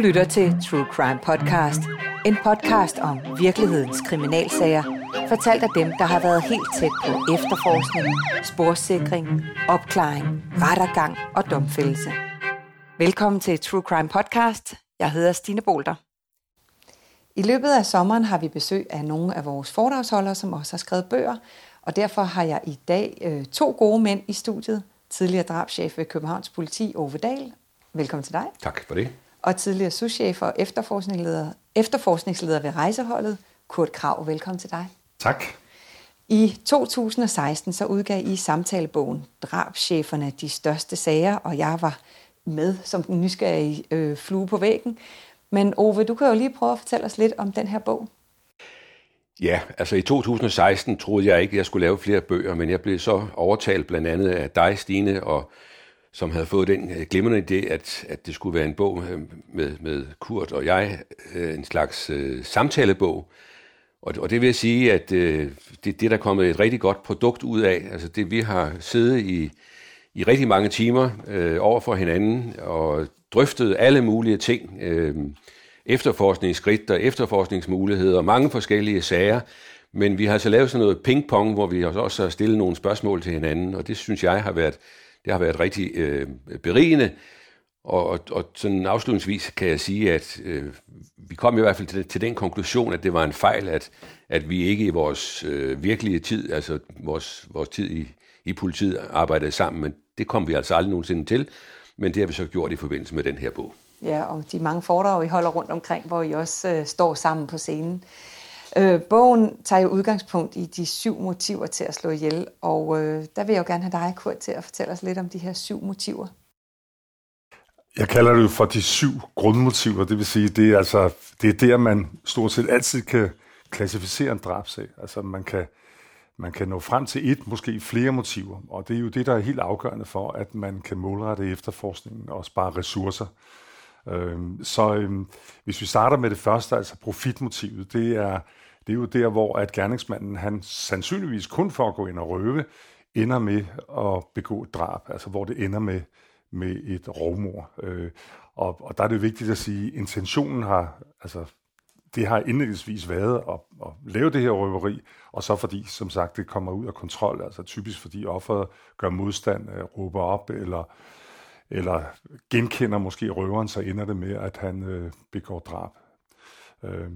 lytter til True Crime Podcast. En podcast om virkelighedens kriminalsager, fortalt af dem, der har været helt tæt på efterforskning, sporsikring, opklaring, rettergang og domfældelse. Velkommen til True Crime Podcast. Jeg hedder Stine Bolter. I løbet af sommeren har vi besøg af nogle af vores foredragsholdere, som også har skrevet bøger, og derfor har jeg i dag øh, to gode mænd i studiet. Tidligere drabschef ved Københavns Politi, Ove Dahl. Velkommen til dig. Tak for det. Og tidligere souschef og efterforskningsleder, efterforskningsleder ved rejseholdet, Kurt Krav. Velkommen til dig. Tak. I 2016 så udgav I samtalebogen Drabscheferne, de største sager, og jeg var med som den nysgerrige øh, flue på væggen. Men Ove, du kan jo lige prøve at fortælle os lidt om den her bog. Ja, altså i 2016 troede jeg ikke, at jeg skulle lave flere bøger, men jeg blev så overtalt blandt andet af dig, Stine, og som havde fået den øh, glimrende idé, at, at det skulle være en bog øh, med, med Kurt og jeg, øh, en slags øh, samtalebog. Og, og det vil jeg sige, at øh, det, det der kommet et rigtig godt produkt ud af. Altså det, vi har siddet i, i rigtig mange timer øh, over for hinanden og drøftet alle mulige ting. Øh, efterforskningsskridt og efterforskningsmuligheder, mange forskellige sager, men vi har så lavet sådan noget pingpong, hvor vi også har stillet nogle spørgsmål til hinanden, og det synes jeg har været, det har været rigtig øh, berigende. Og, og, og sådan afslutningsvis kan jeg sige, at øh, vi kom i hvert fald til, til den konklusion, at det var en fejl, at, at vi ikke i vores øh, virkelige tid, altså vores, vores tid i, i politiet, arbejdede sammen, men det kom vi altså aldrig nogensinde til, men det har vi så gjort i forbindelse med den her bog. Ja, og de mange foredrag, I holder rundt omkring, hvor I også øh, står sammen på scenen. Øh, bogen tager jo udgangspunkt i de syv motiver til at slå ihjel, og øh, der vil jeg jo gerne have dig, Kurt, til at fortælle os lidt om de her syv motiver. Jeg kalder det jo for de syv grundmotiver, det vil sige, det er, altså, det er der, man stort set altid kan klassificere en drabsag. Altså man kan, man kan nå frem til et, måske flere motiver, og det er jo det, der er helt afgørende for, at man kan målrette efterforskningen og spare ressourcer. Øhm, så øhm, hvis vi starter med det første, altså profitmotivet, det er, det er jo der, hvor at gerningsmanden, han sandsynligvis kun for at gå ind og røve, ender med at begå drab, altså hvor det ender med, med et rovmor. Øh, og, og der er det vigtigt at sige, at intentionen har, altså det har indledningsvis været at, at lave det her røveri, og så fordi, som sagt, det kommer ud af kontrol, altså typisk fordi offeret gør modstand, øh, råber op, eller eller genkender måske røveren, så ender det med, at han øh, begår drab. Øh,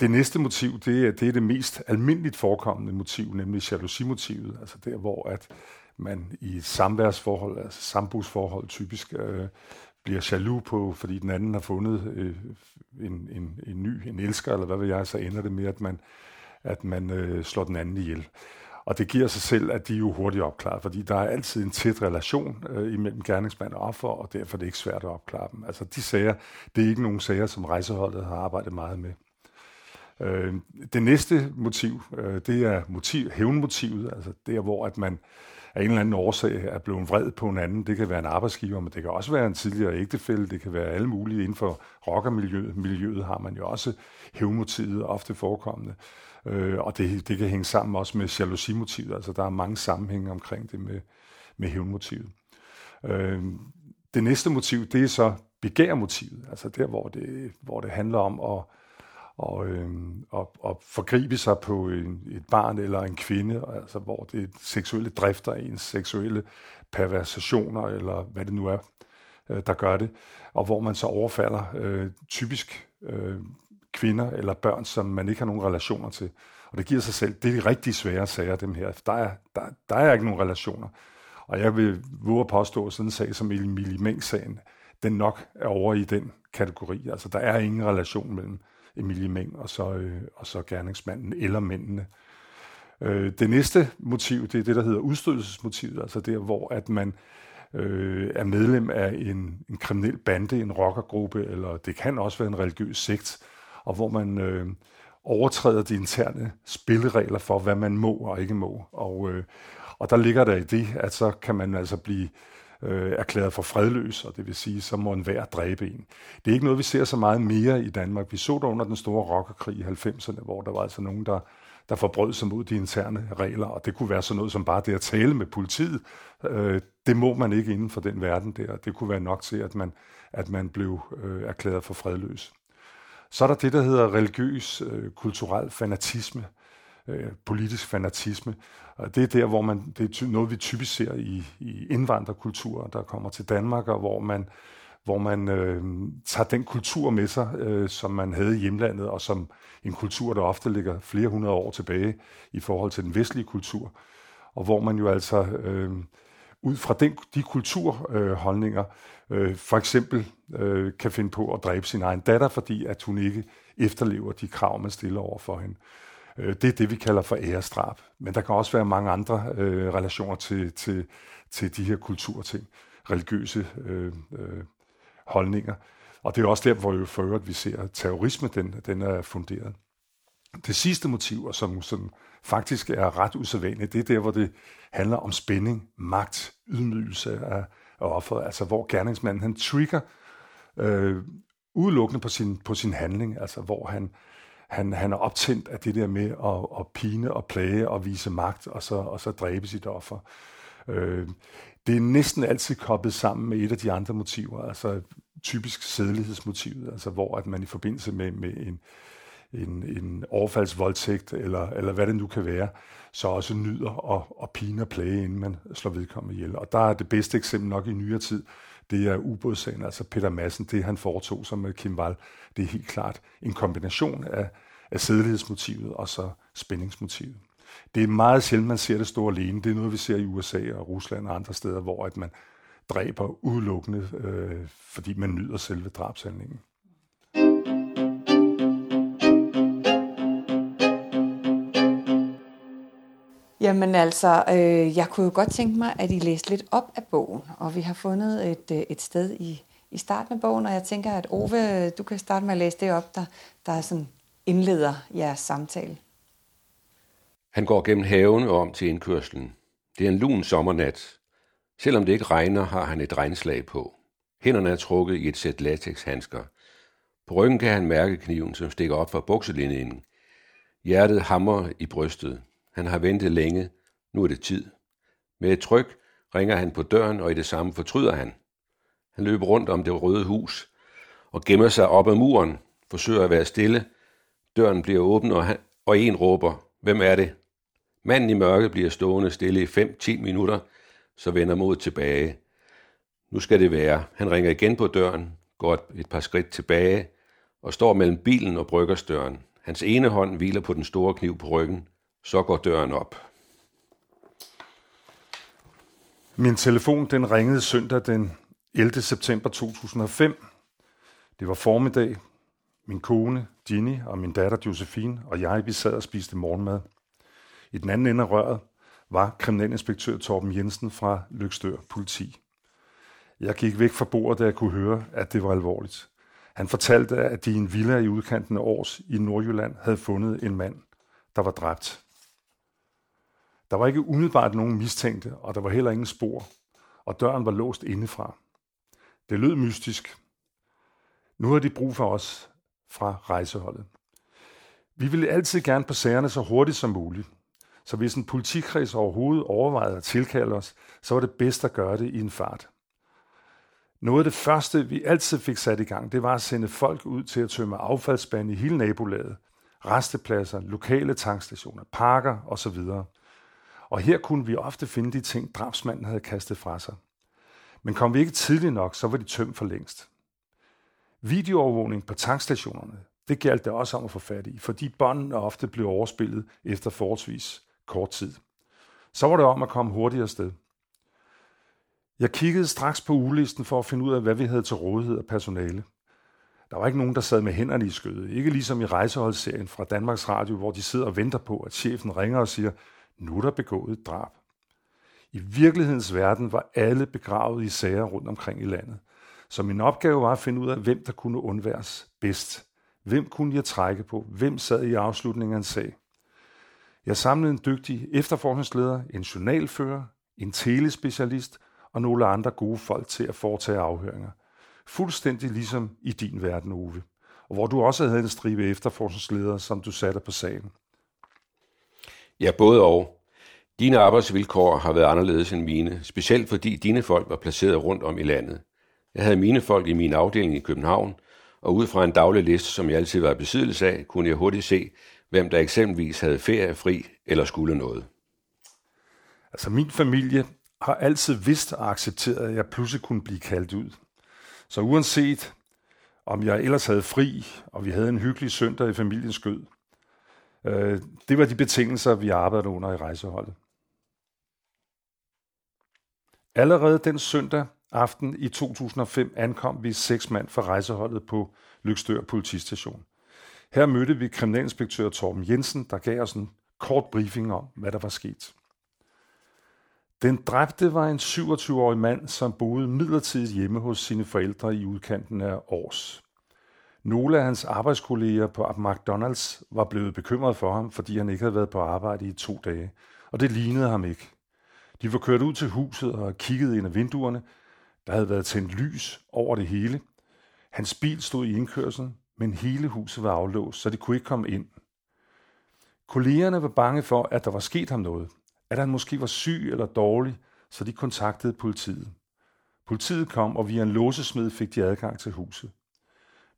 det næste motiv, det er, det er det mest almindeligt forekommende motiv, nemlig jalousimotivet, altså der, hvor at man i et samværsforhold, altså sambogsforhold typisk, øh, bliver jaloux på, fordi den anden har fundet øh, en, en, en ny, en elsker, eller hvad ved jeg, så ender det med, at man, at man øh, slår den anden ihjel. Og det giver sig selv, at de er jo hurtigt opklaret, fordi der er altid en tæt relation øh, imellem gerningsmand og offer, og derfor er det ikke svært at opklare dem. Altså de sager, det er ikke nogen sager, som rejseholdet har arbejdet meget med. Øh, det næste motiv, øh, det er motiv, hævnmotivet, altså der, hvor at man af en eller anden årsag er blevet vred på en anden. Det kan være en arbejdsgiver, men det kan også være en tidligere ægtefælde, det kan være alle mulige. Inden for rockermiljøet miljøet har man jo også hævnmotivet ofte forekommende. Øh, og det, det kan hænge sammen også med jalousimotivet. Altså der er mange sammenhænge omkring det med, med hævnmotivet. Øh, det næste motiv, det er så begærmotivet. Altså der, hvor det, hvor det handler om at og, øh, og, og forgribe sig på en, et barn eller en kvinde, altså hvor det er seksuelle drifter, ens seksuelle perversationer, eller hvad det nu er, øh, der gør det, og hvor man så overfalder øh, typisk øh, kvinder eller børn, som man ikke har nogen relationer til. Og det giver sig selv, det er de rigtig svære sager, dem her. Der er, der, der er ikke nogen relationer. Og jeg vil våge at påstå, at sådan en sag som Emilie Meng-sagen, den nok er over i den kategori. Altså, der er ingen relation mellem Emilie Meng og så, øh, og så gerningsmanden eller mændene. Øh, det næste motiv, det er det, der hedder udstødelsesmotivet, altså der, hvor at man øh, er medlem af en, en kriminel bande, en rockergruppe, eller det kan også være en religiøs sekt, og hvor man øh, overtræder de interne spilleregler for, hvad man må og ikke må. Og, øh, og der ligger der i det, at så kan man altså blive øh, erklæret for fredløs, og det vil sige, så må enhver dræbe en. Det er ikke noget, vi ser så meget mere i Danmark. Vi så det under den store rockerkrig i 90'erne, hvor der var altså nogen, der, der forbrød sig mod de interne regler, og det kunne være sådan noget som bare det at tale med politiet. Øh, det må man ikke inden for den verden der. Det kunne være nok til, at man, at man blev øh, erklæret for fredløs. Så er der det, der hedder religiøs, øh, kulturel fanatisme, øh, Øh, politisk fanatisme. Og det er der, hvor man, det er noget, vi typisk ser i, i indvandrerkulturer, der kommer til Danmark, og hvor man, hvor man øh, tager den kultur med sig, øh, som man havde i hjemlandet, og som en kultur, der ofte ligger flere hundrede år tilbage i forhold til den vestlige kultur, og hvor man jo altså øh, ud fra den, de kulturholdninger øh, for eksempel øh, kan finde på at dræbe sin egen datter, fordi at hun ikke efterlever de krav, man stiller over for hende. Øh, det er det, vi kalder for ærestrap. Men der kan også være mange andre øh, relationer til, til, til de her kulturting, religiøse øh, øh, holdninger. Og det er også der, hvor jo for øvrigt vi ser, at terrorisme den, den er funderet. Det sidste motiv, som, som faktisk er ret usædvanligt, det er der, hvor det handler om spænding, magt, ydmygelse af, af offeret, altså hvor gerningsmanden han trigger øh, udelukkende på sin, på sin handling, altså hvor han, han, han er optændt af det der med at, at pine og plage og vise magt, og så, og så dræbe sit offer. Øh, det er næsten altid koblet sammen med et af de andre motiver, altså typisk sædelighedsmotivet, altså hvor at man i forbindelse med, med en, en, en overfaldsvoldtægt, eller, eller hvad det nu kan være, så også nyder og, og pine og plage, inden man slår vedkommende ihjel. Og der er det bedste eksempel nok i nyere tid, det er ubådssagen, altså Peter Madsen, det han foretog sig med Kim Wall, det er helt klart en kombination af, af sædelighedsmotivet og så spændingsmotivet. Det er meget sjældent, man ser det stå alene. Det er noget, vi ser i USA og Rusland og andre steder, hvor at man dræber udelukkende, øh, fordi man nyder selve drabshandlingen. Jamen altså, øh, jeg kunne jo godt tænke mig, at I læste lidt op af bogen, og vi har fundet et, øh, et sted i, i starten af bogen, og jeg tænker, at Ove, du kan starte med at læse det op, der, der sådan indleder jeres samtale. Han går gennem haven og om til indkørslen. Det er en lun sommernat. Selvom det ikke regner, har han et regnslag på. Hænderne er trukket i et sæt latexhandsker. På ryggen kan han mærke kniven, som stikker op fra bukselinjen. Hjertet hammer i brystet. Han har ventet længe. Nu er det tid. Med et tryk ringer han på døren, og i det samme fortryder han. Han løber rundt om det røde hus og gemmer sig op ad muren, forsøger at være stille. Døren bliver åben, og, han, og en råber, hvem er det? Manden i mørket bliver stående stille i 5-10 minutter, så vender mod tilbage. Nu skal det være. Han ringer igen på døren, går et par skridt tilbage og står mellem bilen og bryggersdøren. Hans ene hånd hviler på den store kniv på ryggen. Så går døren op. Min telefon den ringede søndag den 11. september 2005. Det var formiddag. Min kone, Ginny, og min datter, Josefine, og jeg, vi sad og spiste morgenmad. I den anden ende af røret var kriminalinspektør Torben Jensen fra Lykstør politi. Jeg gik væk fra bordet, da jeg kunne høre, at det var alvorligt. Han fortalte, at de i en villa i udkanten af Års i Nordjylland havde fundet en mand, der var dræbt. Der var ikke umiddelbart nogen mistænkte, og der var heller ingen spor, og døren var låst indefra. Det lød mystisk. Nu har de brug for os fra rejseholdet. Vi ville altid gerne på sagerne så hurtigt som muligt, så hvis en politikreds overhovedet overvejede at tilkalde os, så var det bedst at gøre det i en fart. Noget af det første, vi altid fik sat i gang, det var at sende folk ud til at tømme affaldsspand i hele nabolaget, restepladser, lokale tankstationer, parker osv. Og her kunne vi ofte finde de ting, drabsmanden havde kastet fra sig. Men kom vi ikke tidligt nok, så var de tømt for længst. Videoovervågning på tankstationerne, det galt det også om at få fat i, fordi båndene ofte blev overspillet efter forholdsvis kort tid. Så var det om at komme hurtigere sted. Jeg kiggede straks på ugelisten for at finde ud af, hvad vi havde til rådighed af personale. Der var ikke nogen, der sad med hænderne i skødet. Ikke ligesom i rejseholdsserien fra Danmarks Radio, hvor de sidder og venter på, at chefen ringer og siger, nu er der begået et drab. I virkelighedens verden var alle begravet i sager rundt omkring i landet. Så min opgave var at finde ud af, hvem der kunne undværes bedst. Hvem kunne jeg trække på? Hvem sad i afslutningen af en sag? Jeg samlede en dygtig efterforskningsleder, en journalfører, en telespecialist og nogle andre gode folk til at foretage afhøringer. Fuldstændig ligesom i din verden, Ove. Og hvor du også havde en stribe efterforskningsledere, som du satte på sagen. Ja, både og. Dine arbejdsvilkår har været anderledes end mine, specielt fordi dine folk var placeret rundt om i landet. Jeg havde mine folk i min afdeling i København, og ud fra en daglig liste, som jeg altid var i besiddelse af, kunne jeg hurtigt se, hvem der eksempelvis havde ferie fri eller skulle noget. Altså min familie har altid vidst og accepteret, at jeg pludselig kunne blive kaldt ud. Så uanset om jeg ellers havde fri, og vi havde en hyggelig søndag i familiens skød, øh, det var de betingelser, vi arbejdede under i rejseholdet. Allerede den søndag aften i 2005 ankom vi seks mand fra rejseholdet på Lykstør politistation. Her mødte vi kriminalinspektør Torben Jensen, der gav os en kort briefing om, hvad der var sket. Den dræbte var en 27-årig mand, som boede midlertidigt hjemme hos sine forældre i udkanten af Års. Nogle af hans arbejdskolleger på McDonald's var blevet bekymret for ham, fordi han ikke havde været på arbejde i to dage, og det lignede ham ikke. De var kørt ud til huset og kiggede ind ad vinduerne. Der havde været tændt lys over det hele. Hans bil stod i indkørselen, men hele huset var aflåst, så de kunne ikke komme ind. Kollegerne var bange for, at der var sket ham noget, at han måske var syg eller dårlig, så de kontaktede politiet. Politiet kom, og via en låsesmed fik de adgang til huset.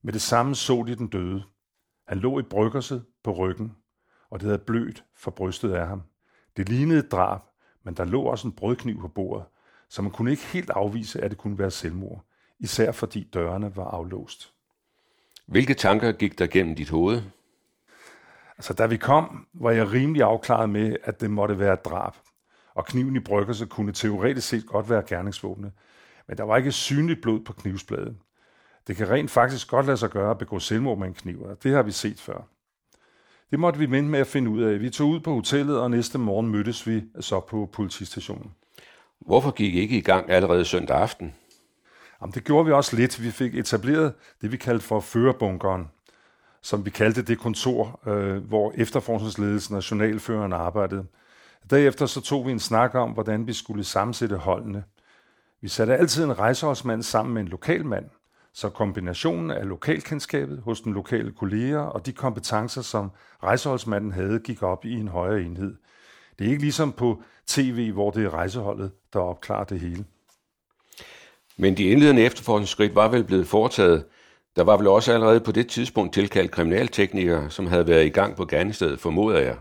Med det samme så de den døde. Han lå i bryggerset på ryggen, og det havde blødt for brystet af ham. Det lignede et drab, men der lå også en brødkniv på bordet, så man kunne ikke helt afvise, at det kunne være selvmord, især fordi dørene var aflåst. Hvilke tanker gik der gennem dit hoved? Altså, da vi kom, var jeg rimelig afklaret med, at det måtte være et drab. Og kniven i bryggerset kunne teoretisk set godt være gerningsvåbne. Men der var ikke synligt blod på knivsbladet. Det kan rent faktisk godt lade sig gøre at begå selvmord med en kniv, og det har vi set før. Det måtte vi vente med at finde ud af. Vi tog ud på hotellet, og næste morgen mødtes vi så på politistationen. Hvorfor gik I ikke i gang allerede søndag aften? Jamen, det gjorde vi også lidt. Vi fik etableret det, vi kaldte for førerbunkeren, som vi kaldte det kontor, øh, hvor efterforskningsledelsen og journalføreren arbejdede. Derefter så tog vi en snak om, hvordan vi skulle sammensætte holdene. Vi satte altid en rejseholdsmand sammen med en lokalmand, så kombinationen af lokalkendskabet hos den lokale kolleger og de kompetencer, som rejseholdsmanden havde, gik op i en højere enhed. Det er ikke ligesom på tv, hvor det er rejseholdet, der opklarer det hele. Men de indledende efterforskningsskridt var vel blevet foretaget. Der var vel også allerede på det tidspunkt tilkaldt kriminalteknikere, som havde været i gang på gerningsstedet, formoder jeg.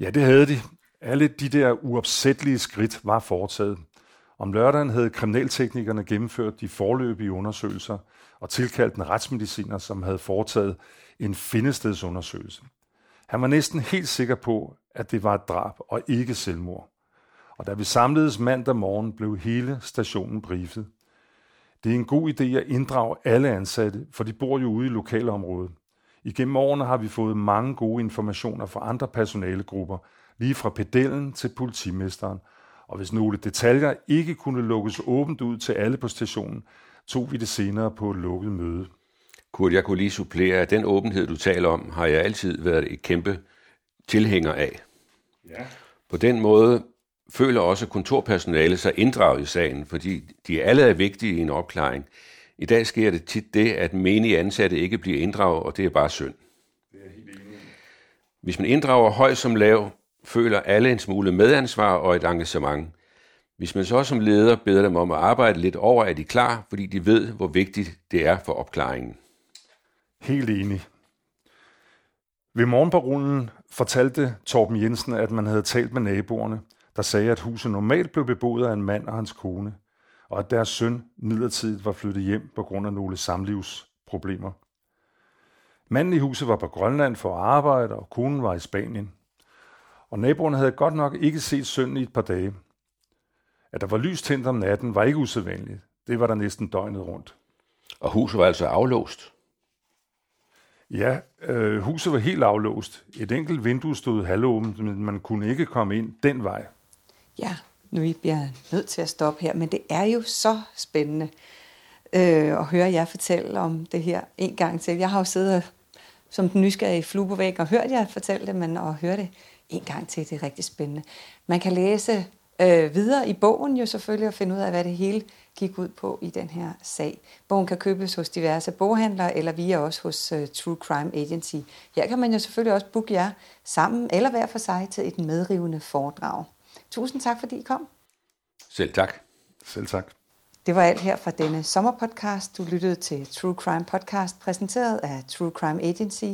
Ja, det havde de. Alle de der uopsættelige skridt var foretaget. Om lørdagen havde kriminalteknikerne gennemført de forløbige undersøgelser og tilkaldt en retsmediciner, som havde foretaget en findestedsundersøgelse. Han var næsten helt sikker på, at det var et drab og ikke selvmord. Og da vi samledes mandag morgen, blev hele stationen briefet. Det er en god idé at inddrage alle ansatte, for de bor jo ude i lokalområdet. Igennem årene har vi fået mange gode informationer fra andre personalegrupper, lige fra pedellen til politimesteren – og hvis nogle detaljer ikke kunne lukkes åbent ud til alle på stationen, tog vi det senere på et lukket møde. Kurt, jeg kunne lige supplere, at den åbenhed, du taler om, har jeg altid været et kæmpe tilhænger af. Ja. På den måde føler også kontorpersonale sig inddraget i sagen, fordi de alle er vigtige i en opklaring. I dag sker det tit det, at menige ansatte ikke bliver inddraget, og det er bare synd. Det er helt enig. Hvis man inddrager høj som lav, føler alle en smule medansvar og et engagement. Hvis man så som leder beder dem om at arbejde lidt over, er de klar, fordi de ved, hvor vigtigt det er for opklaringen. Helt enig. Ved morgenparolen fortalte Torben Jensen, at man havde talt med naboerne, der sagde, at huset normalt blev beboet af en mand og hans kone, og at deres søn midlertidigt var flyttet hjem på grund af nogle samlivsproblemer. Manden i huset var på Grønland for at arbejde, og konen var i Spanien. Og naboerne havde godt nok ikke set sønnen i et par dage. At der var lys tændt om natten var ikke usædvanligt. Det var der næsten døgnet rundt. Og huset var altså aflåst? Ja, øh, huset var helt aflåst. Et enkelt vindue stod halvåbent, men man kunne ikke komme ind den vej. Ja, nu bliver jeg nødt til at stoppe her, men det er jo så spændende øh, at høre jer fortælle om det her en gang til. Jeg har jo siddet som den nysgerrige flue på væg og hørt jer fortælle det, men at høre det en gang til. Det er rigtig spændende. Man kan læse øh, videre i bogen jo selvfølgelig og finde ud af, hvad det hele gik ud på i den her sag. Bogen kan købes hos diverse boghandlere eller via os hos uh, True Crime Agency. Her kan man jo selvfølgelig også booke jer sammen eller hver for sig til et medrivende foredrag. Tusind tak, fordi I kom. Selv tak. Selv tak. Det var alt her fra denne sommerpodcast. Du lyttede til True Crime Podcast, præsenteret af True Crime Agency.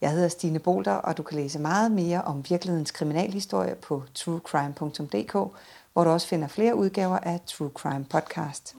Jeg hedder Stine Bolter, og du kan læse meget mere om virkelighedens kriminalhistorie på truecrime.dk, hvor du også finder flere udgaver af True Crime Podcast.